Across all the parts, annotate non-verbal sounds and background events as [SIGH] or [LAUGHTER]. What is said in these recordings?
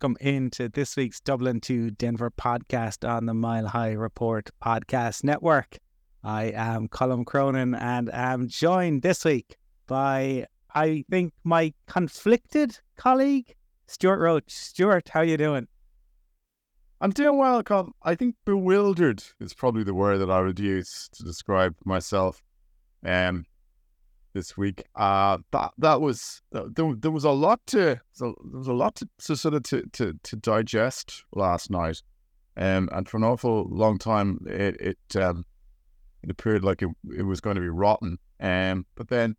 Welcome into this week's Dublin to Denver podcast on the Mile High Report podcast network. I am Colm Cronin and am joined this week by, I think, my conflicted colleague, Stuart Roach. Stuart, how you doing? I'm doing well, Colm. I think bewildered is probably the word that I would use to describe myself. Um, this week. Uh, that that was there, there was a lot to there was a lot to, to sort of to, to, to digest last night, um, and for an awful long time it it um, it appeared like it, it was going to be rotten. Um, but then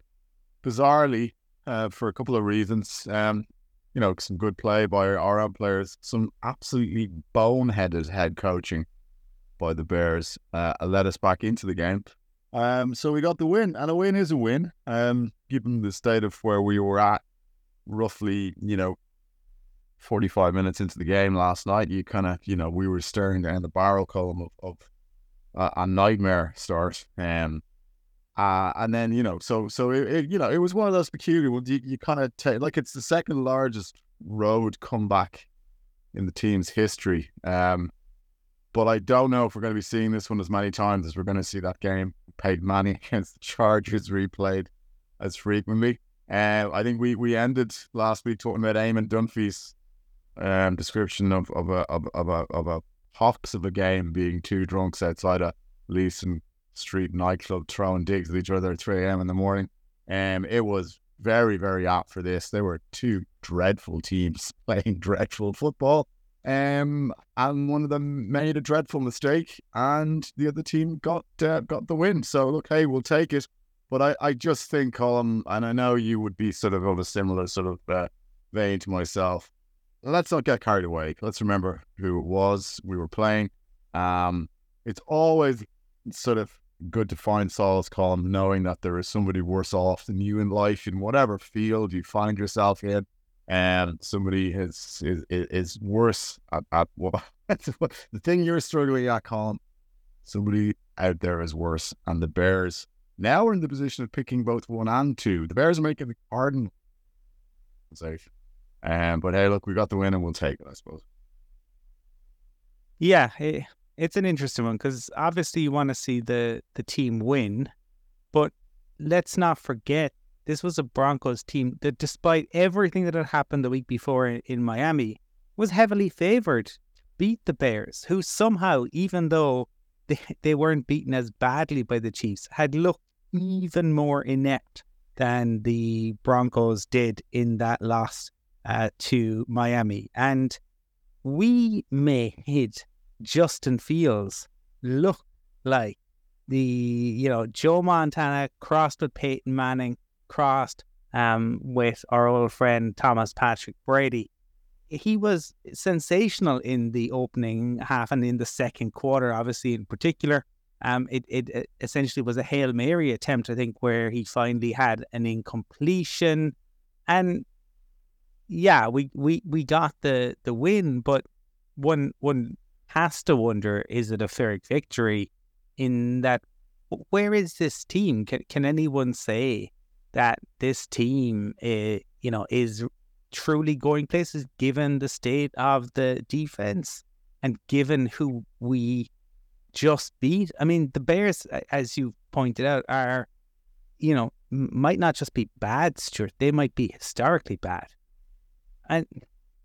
bizarrely, uh, for a couple of reasons, um, you know, some good play by our own players, some absolutely boneheaded head coaching by the Bears uh, led us back into the game. Um, so we got the win, and a win is a win. Um, given the state of where we were at, roughly, you know, forty-five minutes into the game last night, you kind of, you know, we were staring down the barrel Colm of, of uh, a nightmare start. Um, uh, and then you know, so so it, it, you know, it was one of those peculiar ones. You, you kind of take like it's the second largest road comeback in the team's history. Um, but I don't know if we're going to be seeing this one as many times as we're going to see that game Peyton Manning [LAUGHS] against the Chargers replayed as frequently. Uh, I think we we ended last week talking about Eamon Dunphy's um, description of of a of, of a of a hops of a game being two drunks outside a Leeson Street nightclub throwing digs at each other at 3 a.m. in the morning. Um, it was very, very apt for this. There were two dreadful teams [LAUGHS] playing dreadful football. Um, and one of them made a dreadful mistake, and the other team got uh, got the win. So look, hey, we'll take it. But I, I just think, Colm, and I know you would be sort of of a similar sort of uh, vein to myself. Let's not get carried away. Let's remember who it was we were playing. Um, it's always sort of good to find solace, Colm, knowing that there is somebody worse off than you in life in whatever field you find yourself in and somebody is is, is worse at, at [LAUGHS] what the thing you're struggling at, Colm. Somebody out there is worse, and the Bears now are in the position of picking both one and two. The Bears are making the Cardinal safe. Um, but hey, look, we got the win, and we'll take it, I suppose. Yeah, it, it's an interesting one because obviously you want to see the the team win, but let's not forget this was a Broncos team that, despite everything that had happened the week before in, in Miami, was heavily favored, beat the Bears, who somehow, even though they, [LAUGHS] they weren't beaten as badly by the Chiefs, had looked even more inept than the Broncos did in that loss uh, to Miami. And we made Justin Fields look like the, you know, Joe Montana crossed with Peyton Manning crossed um, with our old friend Thomas Patrick Brady. He was sensational in the opening half and in the second quarter, obviously, in particular. Um, it, it, essentially was a Hail Mary attempt, I think, where he finally had an incompletion. And yeah, we, we, we got the, the win, but one one has to wonder is it a fair victory in that where is this team? Can, can anyone say that this team, uh, you know, is truly going places given the state of the defense and given who we just beat. I mean, the Bears, as you pointed out, are, you know, might not just be bad, Stuart. They might be historically bad. And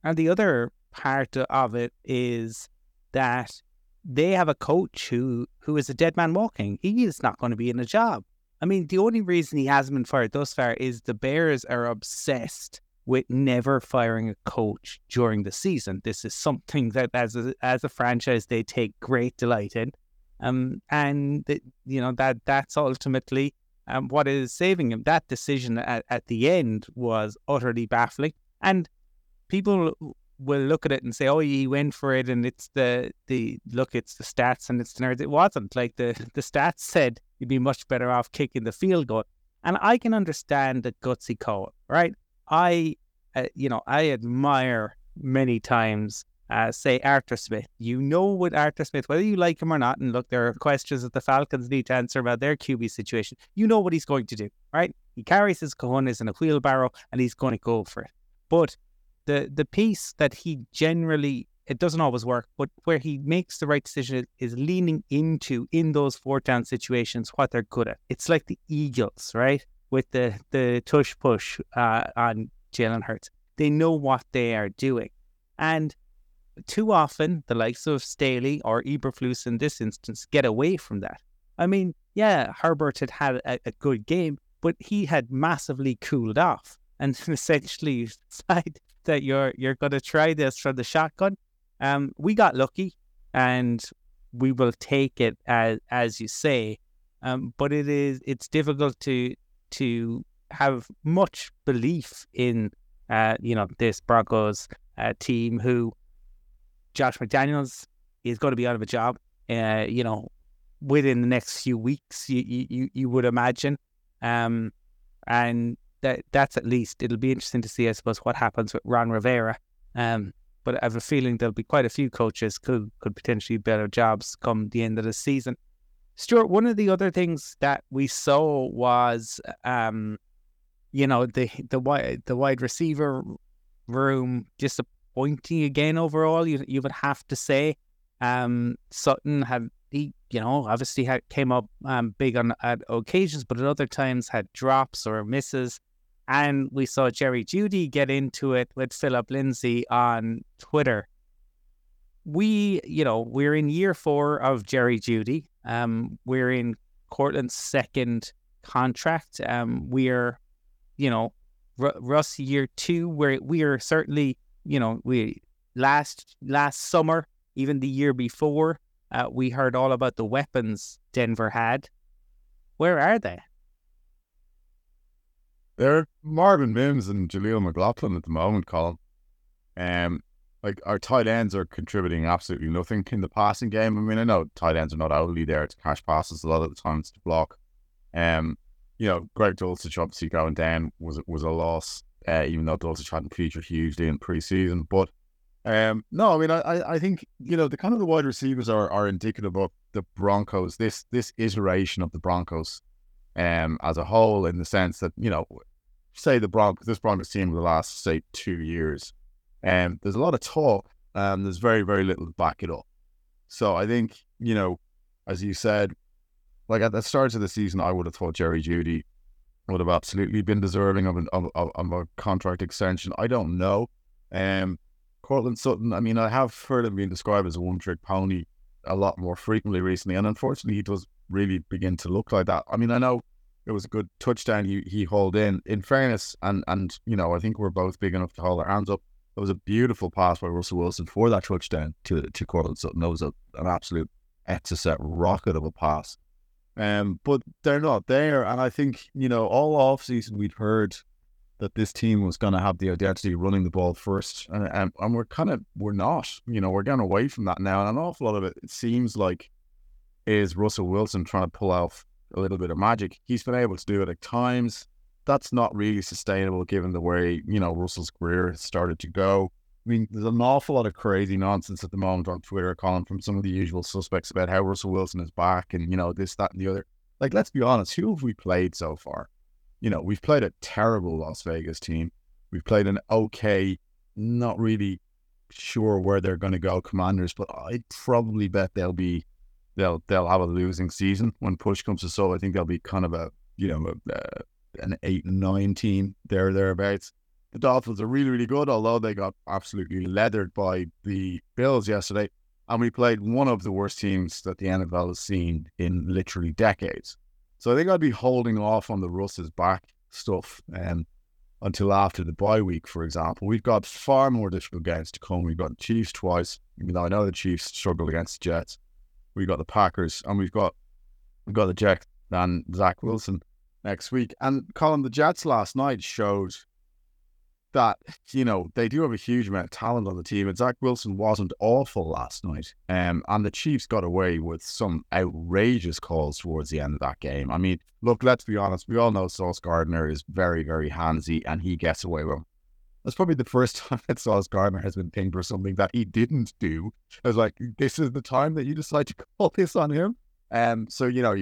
and the other part of it is that they have a coach who who is a dead man walking. He is not going to be in a job. I mean, the only reason he hasn't been fired thus far is the Bears are obsessed with never firing a coach during the season. This is something that, as a, as a franchise, they take great delight in, um, and the, you know that that's ultimately um, what is saving him. That decision at, at the end was utterly baffling, and people will look at it and say, "Oh, he went for it," and it's the the look, it's the stats and it's the nerds. It wasn't like the [LAUGHS] the stats said you'd be much better off kicking the field goal. And I can understand the gutsy call, right? I, uh, you know, I admire many times, uh, say Arthur Smith. You know, with Arthur Smith, whether you like him or not, and look, there are questions that the Falcons need to answer about their QB situation. You know what he's going to do, right? He carries his cojones in a wheelbarrow and he's going to go for it. But the the piece that he generally it doesn't always work, but where he makes the right decision is leaning into in those fourth down situations what they're good at. It's like the Eagles, right? With the the tush push uh, on Jalen Hurts, they know what they are doing, and too often the likes of Staley or Eberflus in this instance get away from that. I mean, yeah, Herbert had had a, a good game, but he had massively cooled off and [LAUGHS] essentially [LAUGHS] decide that you're you're going to try this from the shotgun. Um, we got lucky, and we will take it as as you say. Um, but it is it's difficult to to have much belief in uh, you know this Broncos uh, team who Josh McDaniels is going to be out of a job. Uh, you know, within the next few weeks, you you you would imagine. Um, and that that's at least it'll be interesting to see, I suppose, what happens with Ron Rivera. Um, but I have a feeling there'll be quite a few coaches could could potentially better jobs come the end of the season. Stuart, one of the other things that we saw was, um, you know, the the wide the wide receiver room disappointing again overall. You you would have to say, um, Sutton had he, you know, obviously had, came up um, big on at occasions, but at other times had drops or misses. And we saw Jerry Jeudy get into it with Philip Lindsay on Twitter. We, you know, we're in year four of Jerry Jeudy. Um, we're in Courtland's second contract. Um, we're, you know, R- Russ year two. Where we are certainly, you know, we last last summer, even the year before, uh, we heard all about the weapons Denver had. Where are they? They're Marvin Mims and Jaleel McLaughlin at the moment, Colm. Um, like our tight ends are contributing absolutely nothing in the passing game. I mean, I know tight ends are not only there to cash passes a lot of the times to block. Um, you know, Greg Dulcich obviously going down was was a loss, uh, even though Dulcich hadn't featured hugely in preseason. But um, no, I mean, I I think you know the kind of the wide receivers are are indicative of the Broncos. This this iteration of the Broncos um, as a whole, in the sense that you know, say the Broncos, this Broncos team for the last say two years, and um, there's a lot of talk, and there's very very little to back it up. So I think you know, as you said, like at the start of the season, I would have thought Jerry Jeudy would have absolutely been deserving of an of, of, a contract extension. I don't know. Um, Courtland Sutton, I mean, I have heard him being described as a one trick pony a lot more frequently recently, and unfortunately, he does really begin to look like that. I mean, I know it was a good touchdown he he hauled in. In fairness, and and you know, I think we're both big enough to hold our hands up. It was a beautiful pass by Russell Wilson for that touchdown to to Courtland Sutton. That was a, an absolute exocet rocket of a pass. Um, but they're not there, and I think you know all off season we'd heard that this team was going to have the identity running the ball first, and, and and we're kind of we're not. You know, we're getting away from that now, and an awful lot of it it seems like is Russell Wilson trying to pull off a little bit of magic. He's been able to do it at times. That's not really sustainable given the way, you know, Russell's career has started to go. I mean, there's an awful lot of crazy nonsense at the moment on Twitter, calling from some of the usual suspects about how Russell Wilson is back and, you know, this, that, and the other. Like, let's be honest, who have we played so far? You know, we've played a terrible Las Vegas team. We've played an okay, not really sure where they're going to go commanders, but I'd probably bet they'll be they'll they'll have a losing season when push comes to shove. I think they'll be kind of a you know a, an eight and nine team there thereabouts. The Dolphins are really really good, although they got absolutely leathered by the Bills yesterday, and we played one of the worst teams that the NFL has seen in literally decades. So I think I'd be holding off on the Russ's back stuff um, until after the bye week, for example. We've got far more difficult games to come. We've got the Chiefs twice, even though I know the Chiefs struggled against the Jets we've got the Packers, and we've got we've got the Jets and Zach Wilson next week. And Colm, the Jets last night showed that you know they do have a huge amount of talent on the team, and Zach Wilson wasn't awful last night. Um, and the Chiefs got away with some outrageous calls towards the end of that game. I mean, look, let's be honest. We all know Sauce Gardner is very, very handsy, and he gets away with that's probably the first [LAUGHS] time that Sauce Gardner has been pinged for something that he didn't do. I was like, this is the time that you decide to call this on him. Um, so you know,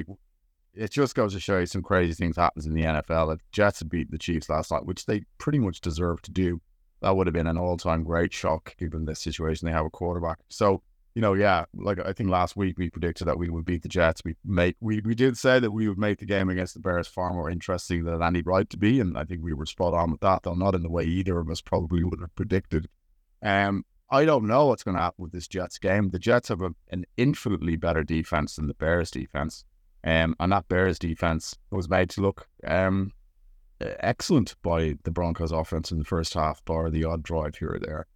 it just goes to show you some crazy things happens in the NFL. The Jets had beat the Chiefs last night, which they pretty much deserve to do. that would have been an all-time great shock given the situation they have a quarterback. So you know, yeah, like I think last week we predicted that we would beat the Jets. We made we, we did say that we would make the game against the Bears far more interesting than any right to be, and I think we were spot on with that, though not in the way either of us probably would have predicted. Um, I don't know what's going to happen with this Jets game. The Jets have a, an infinitely better defense than the Bears defense, um, and that Bears defense was made to look um, excellent by the Broncos offense in the first half, bar the odd drive here or there.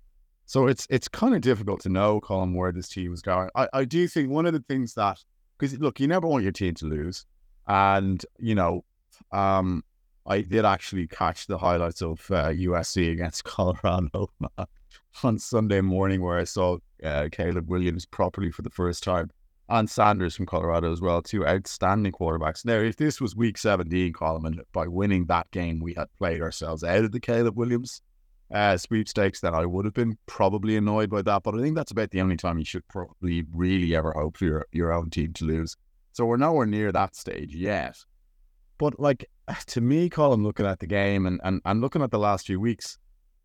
So it's it's kind of difficult to know, Colm, where this team is going. I, I do think one of the things that because look, you never want your team to lose, and you know, um, I did actually catch the highlights of uh, USC against [LAUGHS] Colorado [LAUGHS] on Sunday morning, where I saw uh, Caleb Williams properly for the first time, and Sanders from Colorado as well, two outstanding quarterbacks. Now, if this was Week 17, Colm, by winning that game, we had played ourselves out of the Caleb Williams uh, sweepstakes, then I would have been probably annoyed by that. But I think that's about the only time you should probably really ever hope for your, your own team to lose. So we're nowhere near that stage yet. But like [SIGHS] to me, Colm, looking at the game and, and, and looking at the last few weeks,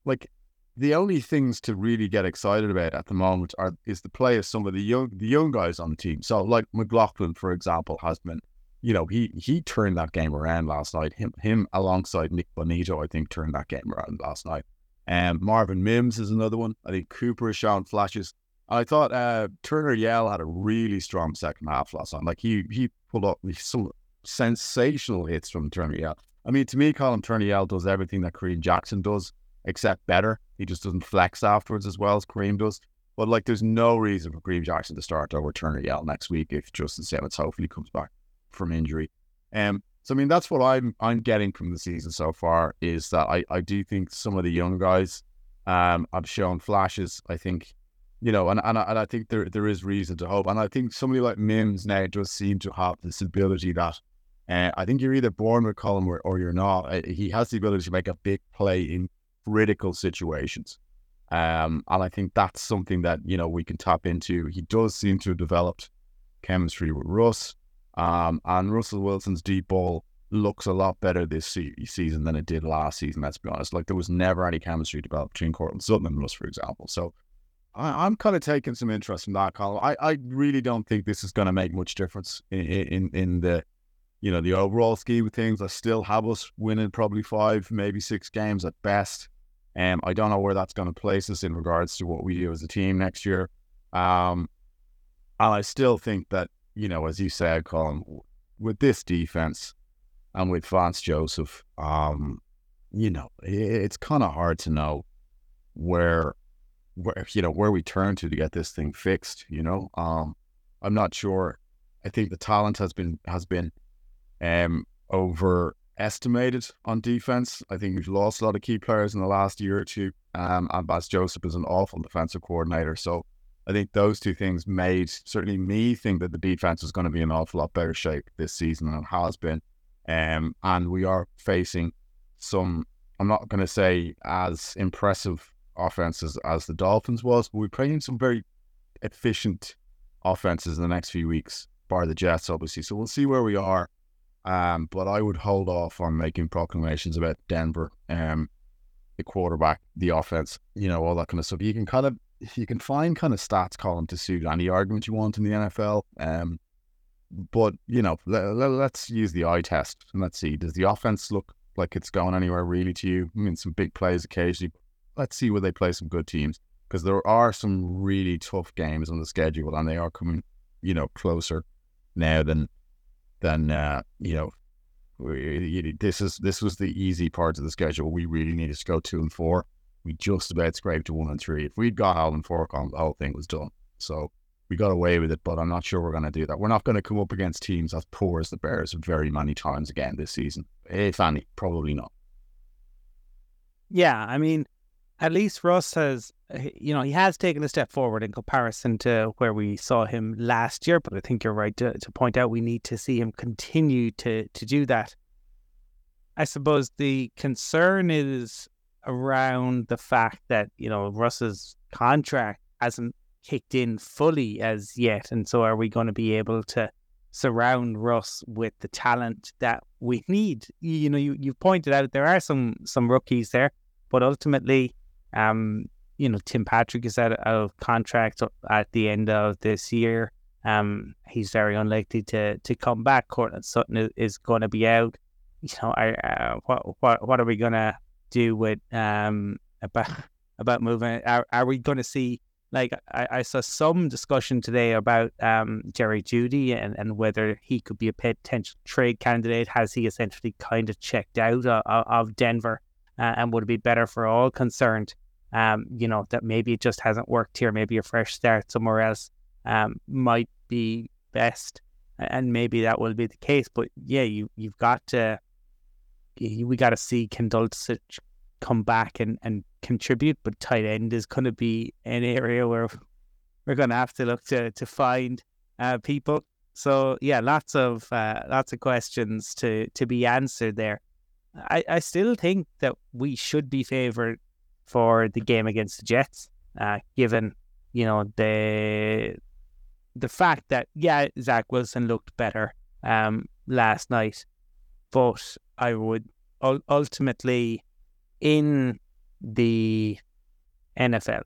like the only things to really get excited about at the moment are is the play of some of the young the young guys on the team. So like McLaughlin, for example, has been, you know, he he turned that game around last night. Him him alongside Nick Bonitto, I think, turned that game around last night. And um, Marvin Mims is another one. I think Cooper has shown flashes. I thought uh, Turner Yell had a really strong second half last night. Like he he pulled up some sensational hits from Turner Yell. I mean, to me, Colm Turner Yell does everything that Kareem Jackson does, except better. He just doesn't flex afterwards as well as Kareem does. But like, there's no reason for Kareem Jackson to start over Turner Yell next week if Justin Simmons hopefully comes back from injury. Um, so I mean, that's what I'm I'm getting from the season so far is that I, I do think some of the young guys um have shown flashes. I think, you know, and and I, and I think there there is reason to hope. And I think somebody like Mims now does seem to have this ability that uh, I think you're either born with Colm or, or you're not. Uh, he has the ability to make a big play in critical situations. Um, and I think that's something that, you know, we can tap into. He does seem to have developed chemistry with Russ. Um, and Russell Wilson's deep ball looks a lot better this se- season than it did last season. Let's be honest. Like there was never any chemistry developed between Courtland Sutton and Russ, for example. So I, am kind of taking some interest in that, Colm. I, I really don't think this is going to make much difference in, in in the you know the overall scheme of things. I still have us winning probably five, maybe six games at best. Um, I don't know where that's going to place us in regards to what we do as a team next year. Um, and I still think that you know, as you said, Colm, with this defense and with Vance Joseph, um, you know, it's kind of hard to know where, where you know, where we turn to to get this thing fixed. You know, um, I'm not sure. I think the talent has been has been um, overestimated on defense. I think we've lost a lot of key players in the last year or two. Um, and Vance Joseph is an awful defensive coordinator, so I think those two things made certainly me think that the defense is going to be an awful lot better shape this season than it has been. Um, and we are facing some, I'm not going to say as impressive offenses as the Dolphins was, but we're playing some very efficient offenses in the next few weeks, bar the Jets, obviously. So we'll see where we are. Um, but I would hold off on making proclamations about Denver, um, the quarterback, the offense, you know, all that kind of stuff. You can kind of you can find kind of stats Colm to suit any argument you want in the NFL. Um, but you know, let, us use the eye test and let's see. Does the offense look like it's going anywhere really to you? I mean, some big plays occasionally. Let's see where they play some good teams because there are some really tough games on the schedule, and they are coming, you know, closer now than than uh, you know. This is this was the easy part of the schedule. We really needed to go two and four we just about scraped to one and three. If we'd got Alvin Fork on, the whole thing was done. So we got away with it, but I'm not sure we're going to do that. We're not going to come up against teams as poor as the Bears very many times again this season. If any, probably not. Yeah, I mean, at least Russ has, you know, he has taken a step forward in comparison to where we saw him last year. But I think you're right to, to point out we need to see him continue to to do that. I suppose the concern is around the fact that you know Russ's contract hasn't kicked in fully as yet, and so are we going to be able to surround Russ with the talent that we [LAUGHS] need? You know, you you pointed out there are some some rookies there, but ultimately Um, you know, Tim Patrick is out of contract at the end of this year. Um, he's very unlikely to to come back. Courtland Sutton is, is going to be out. You know, I, uh, what what what are we gonna do with um about [LAUGHS] about moving? Are are we going to see like I, I saw some discussion today about um Jerry Jeudy and and whether he could be a potential trade candidate? Has he essentially kind of checked out of, of Denver, uh, and would it be better for all concerned? Um, you know that maybe it just hasn't worked here. Maybe a fresh start somewhere else um, might be best, and maybe that will be the case. But yeah, you you've got to we got to see Ken Dulcich come back and, and contribute. But tight end is going to be an area where we're going to have to look to to find uh, people. So yeah, lots of uh, lots of questions to to be answered there. I, I still think that we should be favoured for the game against the Jets, uh, given you know the the fact that yeah, Zach Wilson looked better um, last night, but I would ultimately in the NFL,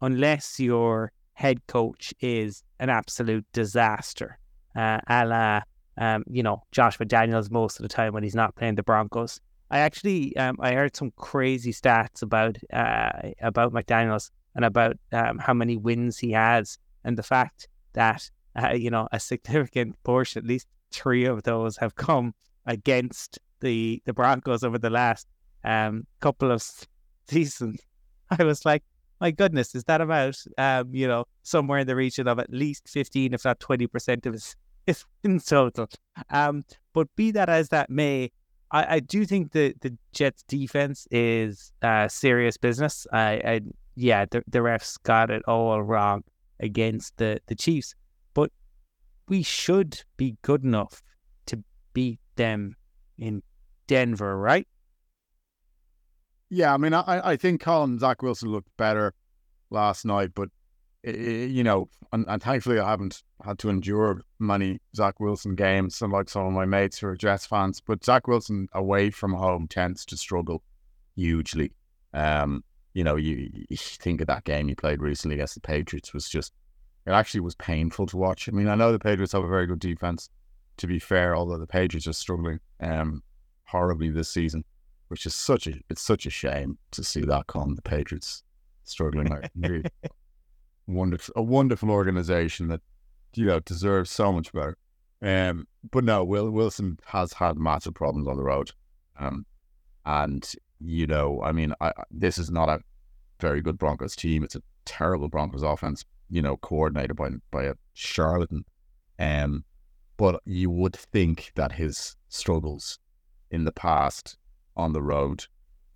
unless your head coach is an absolute disaster, uh, a la um, you know Josh McDaniels most of the time when he's not playing the Broncos. I actually um, I heard some crazy stats about uh, about McDaniels and about um, how many wins he has and the fact that uh, you know a significant portion, at least three of those, have come against the the Broncos over the last um, couple of [LAUGHS] seasons. [LAUGHS] I was like, my goodness, is that about um, you know somewhere in the region of at least fifteen, if not twenty percent of his, [LAUGHS] his wins total? Um, but be that as that may, I, I do think the the Jets defense is uh, serious business. I, I yeah, the, the refs got it all wrong against the, the Chiefs. But we should be good enough to beat them in Denver, right? Yeah, I mean, I, I think Colm Zach Wilson looked better last night, but it, it, you know, and, and, thankfully I haven't had to endure many Zach Wilson games, like some of my mates who are Jets fans. But Zach Wilson away from home tends to struggle hugely. Um, you know, you, you, think of that game he played recently against the Patriots was just, it actually was painful to watch. I mean, I know the Patriots have a very good defense, to be fair, although the Patriots are struggling um, horribly this season, which is such a, it's such a shame to see that come. The Patriots struggling like [LAUGHS] really wonderful, a wonderful organization that, you know, deserves so much better. Um, but no, Will Wilson has had massive problems on the road. Um, and you know, I mean, I, this is not a very good Broncos team. It's a terrible Broncos offense, you know, coordinated by by a charlatan. Um, but you would think that his struggles in the past on the road,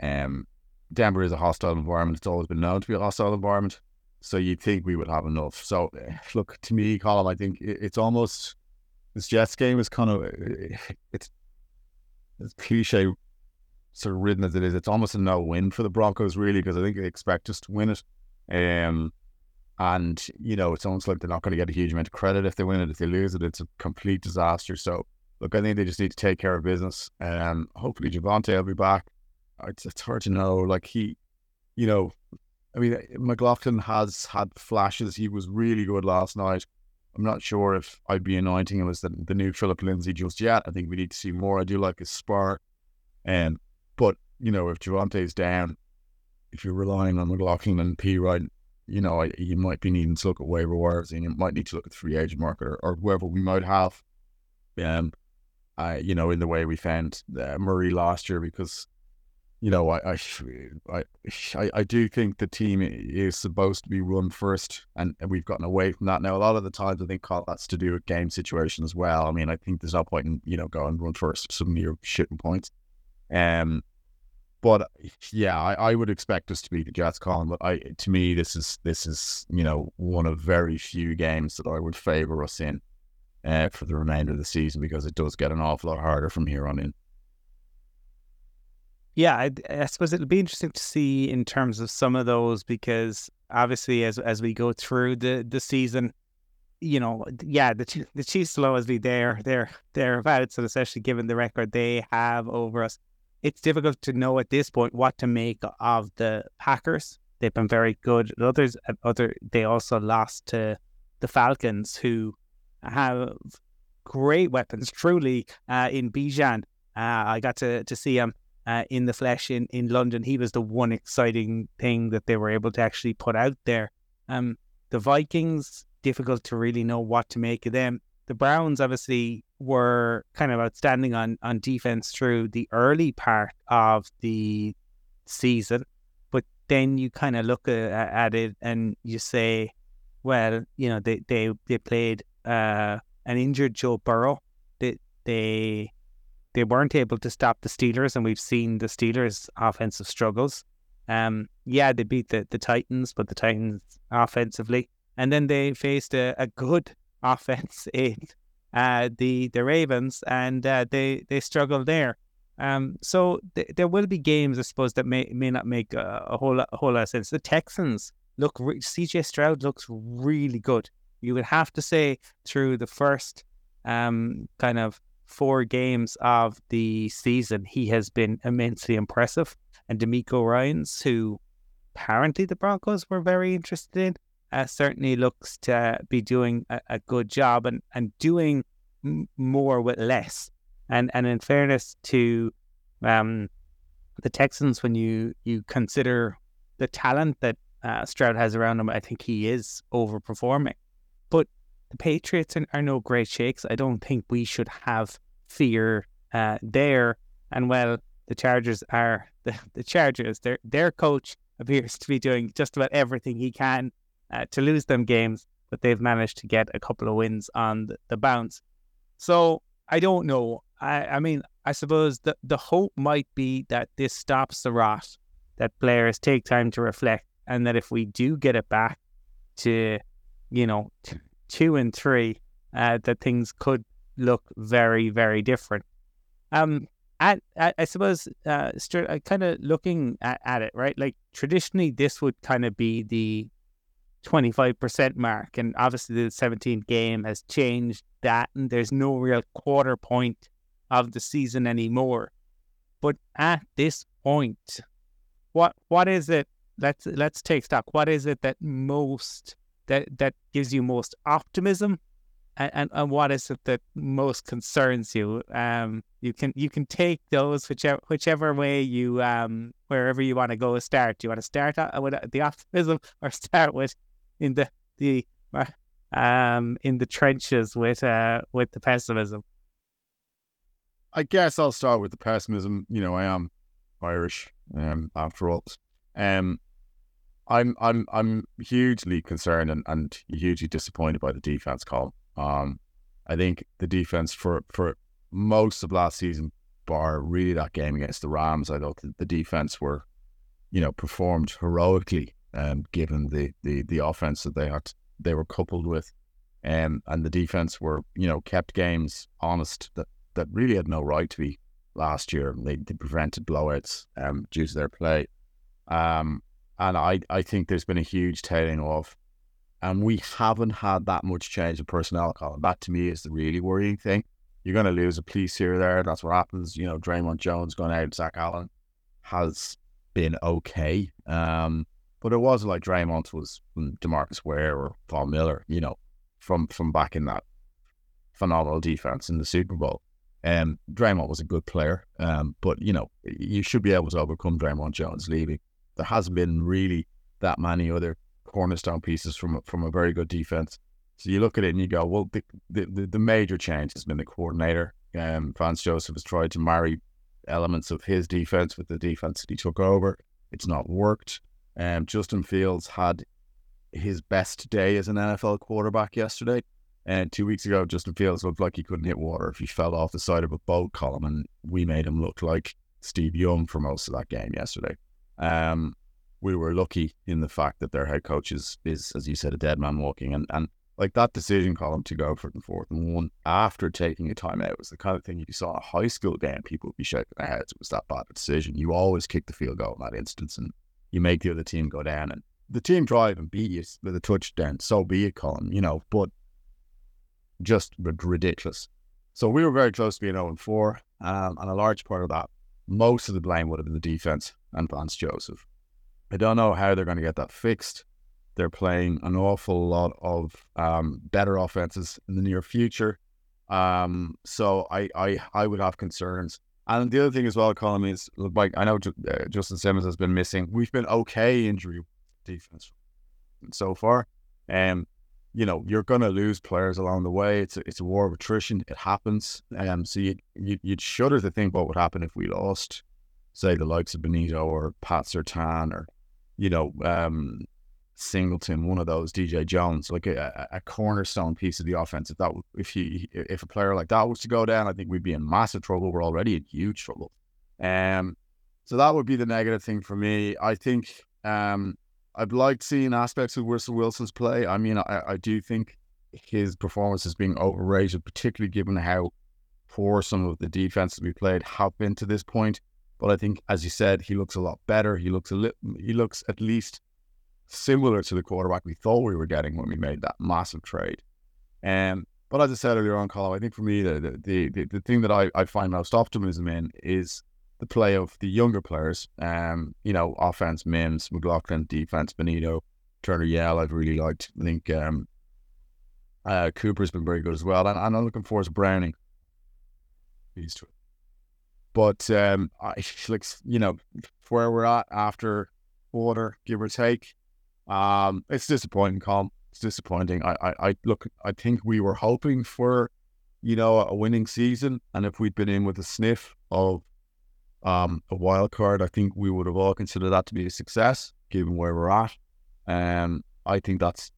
um, Denver is a hostile environment. It's always been known to be a hostile environment. So you'd think we would have enough. So [SIGHS] look, to me, Colm, I think it's almost this Jets game is kind of [LAUGHS] it's it's cliche sort of ridden as it is, it's almost a no win for the Broncos, really, because I think they expect us to win it. Um, and, you know, it's almost like they're not going to get a huge amount of credit if they win it. If they lose it, it's a complete disaster. So, look, I think they just need to take care of business. And um, hopefully, Javonte will be back. It's, it's hard to know. Like, he, you know, I mean, McLaughlin has had flashes. He was really good last night. I'm not sure if I'd be anointing him as the, the new Philip Lindsay just yet. I think we need to see more. I do like his spark. And but, you know, if Javonte's down, if you're relying on McLaughlin and Perine, you know, you might be needing to look at waiver wires and you might need to look at the free agent market or, or whoever we might have. Um, uh, you know, in the way we found uh, Murray last year, because you know, I, I, I, I do think the team is supposed to be run first, and, and we've gotten away from that now. A lot of the times, I think that's to do with game situation as well. I mean, I think there's no point in you know going run first. Some of your shitting points. Um, but yeah, I, I would expect us to beat the Jets, Colm. But I, to me, this is this is you know one of very few games that I would favour us in uh, for the remainder of the season because it does get an awful lot harder from here on in. Yeah, I, I suppose it'll be interesting to see in terms of some of those because obviously as as we go through the the season, you know, yeah, the the Chiefs will always be there, there, thereabouts, and especially given the record they have over us it's difficult to know at this point what to make of the Packers. They've been very good. Others, other they also lost to the Falcons, who have great weapons. Truly, uh, in Bijan, uh, I got to to see him uh, in the flesh in in London. He was the one exciting thing that they were able to actually put out there. Um, the Vikings, difficult to really know what to make of them. The Browns obviously were kind of outstanding on on defense through the early part of the season, but then you kind of look at, at it and you say, well, you know, they they they played uh, an injured Joe Burrow. They they they weren't able to stop the Steelers, and we've seen the Steelers' offensive struggles. Um, yeah, they beat the, the Titans, but the Titans offensively, and then they faced a, a good [LAUGHS] offense in uh, the the Ravens, and uh, they they struggled there. Um, so th- there will be games, I suppose, that may may not make a, a whole lot, a whole lot of sense. The Texans look, re- CJ Stroud looks really good. You would have to say through the first um, kind of four games of the season, he has been immensely impressive. And DeMeco Ryans, who apparently the Broncos were very interested in, uh, certainly looks to be doing a, a good job and, and doing m- more with less. And and in fairness to um, the Texans, when you you consider the talent that uh, Stroud has around him, I think he is overperforming. But the Patriots are, are no great shakes. I don't think we should have fear uh, there. And well, the Chargers are [LAUGHS] the, the Chargers. Their their coach appears to be doing just about everything he can uh, to lose them games, but they've managed to get a couple of wins on the, bounce. So I don't know. I, I mean, I suppose the, the hope might be that this stops the rot, that players take time to reflect, and that if we do get it back to, you know, t- two and three, uh, that things could look very, very different. Um, at, at I suppose, uh, uh kind of looking at, at it, right? Like traditionally, this would kind of be the 25% mark. And obviously, the 17th game has changed that, and there's no real quarter point of the season anymore. But at this point, what what is it? Let's let's take stock. What is it that most that that gives you most optimism, and, and, and what is it that most concerns you? Um, you can you can take those whichever whichever way you um wherever you want to go start. Do you want to start with the optimism or start with in the the um in the trenches with uh with the pessimism. I guess I'll start with the pessimism. You know, I am Irish, um, after all. Um, I'm I'm I'm hugely concerned and, and hugely disappointed by the defense call. Um, I think the defense for for most of last season, bar really that game against the Rams, I thought the, the defense were, you know, performed heroically um, given the, the the offense that they had they were coupled with, um, and the defense were you know kept games honest that that really had no right to be last year. They, they prevented blowouts um, due to their play, um, and I I think there's been a huge tailing off, and we haven't had that much change in personnel. Colm, that to me is the really worrying thing. You're going to lose a piece here or there. That's what happens. You know, Dre'Mont Jones going out. Zach Allen has been okay. Um, but it wasn't like Dre'Mont was Demarcus Ware or Paul Miller, you know, from from back in that phenomenal defense in the Super Bowl. Um, Dre'Mont was a good player, um, but you know you should be able to overcome Dre'Mont Jones leaving. There hasn't been really that many other cornerstone pieces from from a very good defense. So you look at it and you go, well, the the, the major change has been the coordinator. Um, Vance Joseph has tried to marry elements of his defense with the defense that he took over. It's not worked. Um, Justin Fields had his best day as an NFL quarterback yesterday. And two weeks ago, Justin Fields looked like he couldn't hit water if he fell off the side of a boat Colm. And we made him look like Steve Young for most of that game yesterday. Um, we were lucky in the fact that their head coach is, is as you said, a dead man walking. And, and like that decision Colm to go for the fourth and one after taking a timeout was the kind of thing you saw in a high school game, people would be shaking their heads. It was that bad a decision. You always kick the field goal in that instance. And you make the other team go down. And the team drive and beat you with a touchdown, so be it, Colm, you know, but just ridiculous. So we were very close to being 0 4. Um, and a large part of that most of the blame would have been the defense and Vance Joseph. I don't know how they're going to get that fixed. They're playing an awful lot of um, better offenses in the near future. Um, so I, I I would have concerns. And the other thing as well, Colm, is like I know uh, Justin Simmons has been missing. We've been okay injury defense so far. Um, you know, you're to lose players along the way. It's a, it's a war of attrition. It happens. Um, so you, you, you'd shudder to think what would happen if we lost, say, the likes of Bonitto or Pat Surtain or, you know, um, Singleton, one of those, DJ Jones, like a, a, cornerstone piece of the offense. If that, if he, if a player like that was to go down, I think we'd be in massive trouble. We're already in huge trouble. Um, so that would be the negative thing for me. I think um, I've liked seeing aspects of Russell Wilson's play. I mean, I, I do think his performance is being overrated, particularly given how poor some of the defenses we played have been to this point. But I think, as you said, he looks a lot better. He looks a li- he looks at least similar to the quarterback we thought we were getting when we made that massive trade. Um, but as I said earlier on, Colm, I think for me the the the, the thing that I, I find most optimism in is the play of the younger players. Um, you know, offense, Mims, McLaughlin, defense, Bonitto, Turner Yell, I've really liked. I think um, uh, Cooper's been very good as well. And, and I'm looking forward to Browning. These two. But um, I [LAUGHS] like you know where we're at after quarter, give or take. Um, it's disappointing, Colm. It's disappointing. I, I, I look. I think we were hoping for, you know, a winning season, and if we'd been in with a sniff of um, a wild card. I think we would have all considered that to be a success, given where we're at. Um, I think that's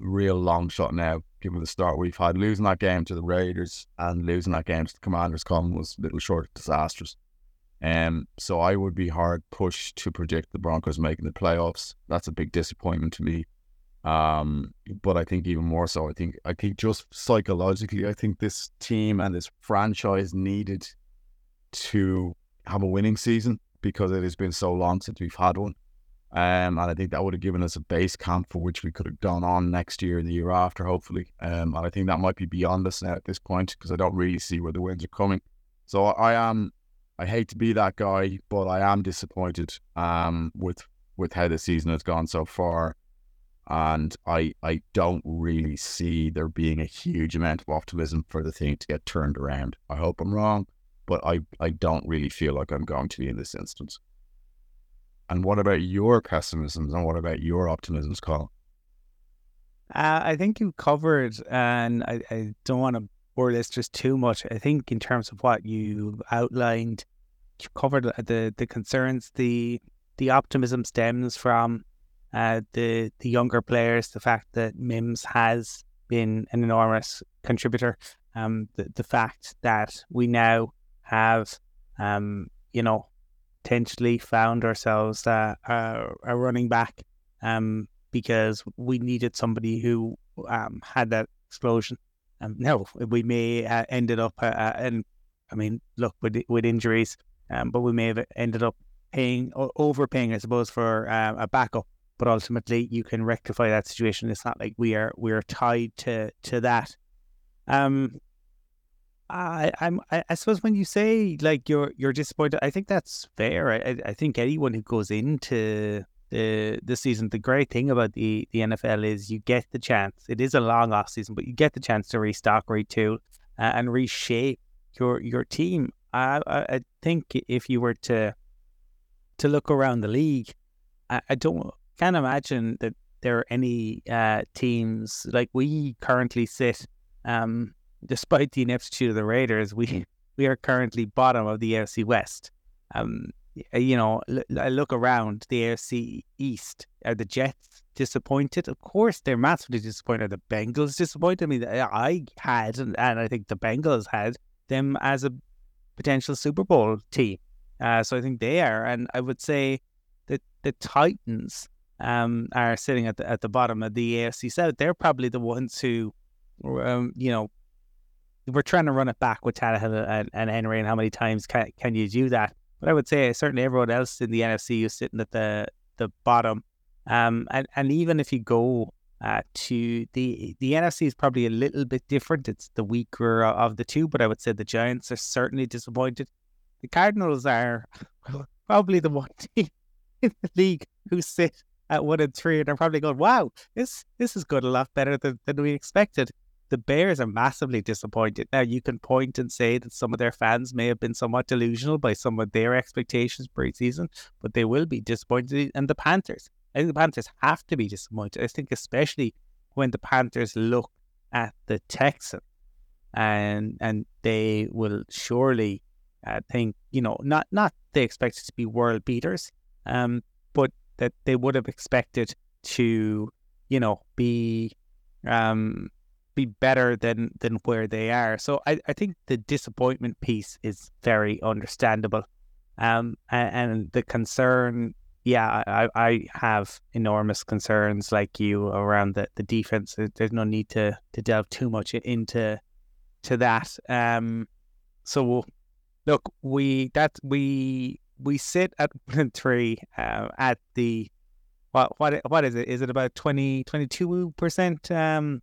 a real long shot now, given the start we've had. Losing that game to the Raiders and losing that game to the Commanders come was a little short of disastrous. Um, so I would be hard pushed to predict the Broncos making the playoffs. That's a big disappointment to me. Um, but I think even more so, I think I think just psychologically, I think this team and this franchise needed to have a winning season because it has been so long since we've had one. Um, and I think that would have given us a base camp for which we could have gone on next year and the year after, hopefully. Um, and I think that might be beyond us now at this point because I don't really see where the wins are coming. So I am, I hate to be that guy, but I am disappointed um, with with how the season has gone so far. And I I don't really see there being a huge amount of optimism for the thing to get turned around. I hope I'm wrong but I, I don't really feel like I'm going to be in this instance. And what about your pessimisms and what about your optimisms, Carl? Uh, I think you covered, and I, I don't want to bore just too much. I think in terms of what you outlined, you covered the the concerns. The the optimism stems from uh, the the younger players. The fact that Mims has been an enormous contributor. Um, the the fact that we now have, um, you know, potentially found ourselves uh, a, a running back um, because we needed somebody who um, had that explosion. Um, no, we may uh, ended up, uh, uh, and I mean, look with with injuries, um, but we may have ended up paying overpaying, I suppose, for uh, a backup. But ultimately, you can rectify that situation. It's not like we are we are tied to to that. Um, I, I'm. I, suppose when you say like you're you're disappointed, I think that's fair. I, I think anyone who goes into the the season, the great thing about the the NFL is you get the chance. It is a long off season, but you get the chance to restock, retool, uh, and reshape your your team. I, I think if you were to to look around the league, I, I don't can't imagine that there are any uh, teams like we currently sit. Um, despite the ineptitude of the Raiders, we [LAUGHS] we are currently bottom of the AFC West. Um, you know, I look around the AFC East. Are the Jets disappointed? Of course, they're massively disappointed. Are the Bengals disappointed? I mean, I had, and, and I think the Bengals had them as a potential Super Bowl team. Uh, so I think they are, and I would say that the Titans um, are sitting at the at the bottom of the AFC South. They're probably the ones who, um, you know, we're trying to run it back with Tannehill and, and Henry, and how many times can, can you do that? But I would say certainly everyone else in the NFC is sitting at the the bottom. Um, and and even if you go uh, to the the NFC is probably a little bit different. It's the weaker of the two, but I would say the Giants are certainly disappointed. the Cardinals are [LAUGHS] probably the one [LAUGHS] team in the league who sit at one and three, and they're probably going, "Wow, this this is good a lot better than, than we expected." The Bears are massively disappointed. Now you can point and say that some of their fans may have been somewhat delusional by some of their expectations pre-season, but they will be disappointed. And the Panthers, I think the Panthers have to be disappointed. I think especially when the Panthers look at the Texans, and and they will surely uh, think you know not not they expected to be world beaters, um, but that they would have expected to you know be um be better than than where they are. So I, I think the disappointment piece is very understandable. Um and, and the concern yeah, I, I have enormous concerns like you around the, the defense. There's no need to, to delve too much into to that. Um, so look, we that we we sit at [LAUGHS] three uh, at the what what what is it? Is it about 20 22 percent um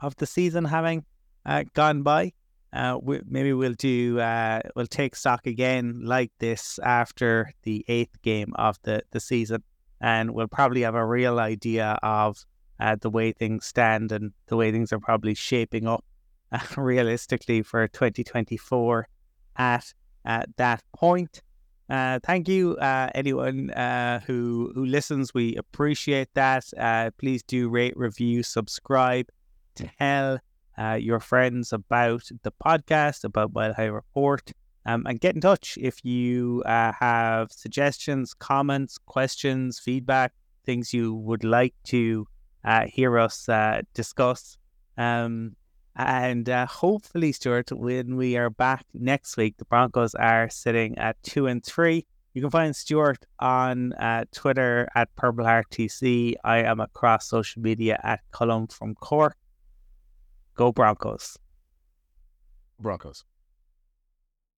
of the season having uh, gone by? Uh, we, maybe we'll do uh, we'll take stock again like this after the eighth game of the the season, and we'll probably have a real idea of uh, the way things stand and the way things are probably shaping up uh, [LAUGHS] realistically for 2024 at that point. Uh, thank you, uh, anyone uh, who who listens. We appreciate that. Uh, please do rate, review, subscribe, tell uh, your friends about the podcast, about Mile High Report, um, and get in touch if you uh, have suggestions, comments, questions, feedback, things you would like to hear us discuss. Um, and uh, hopefully, Stewart, when we are back next week, the Broncos are sitting at two and three. You can find Stewart on uh, Twitter at Purple Heart TC. I am across social media at Colm from Cork. Go Broncos. Broncos.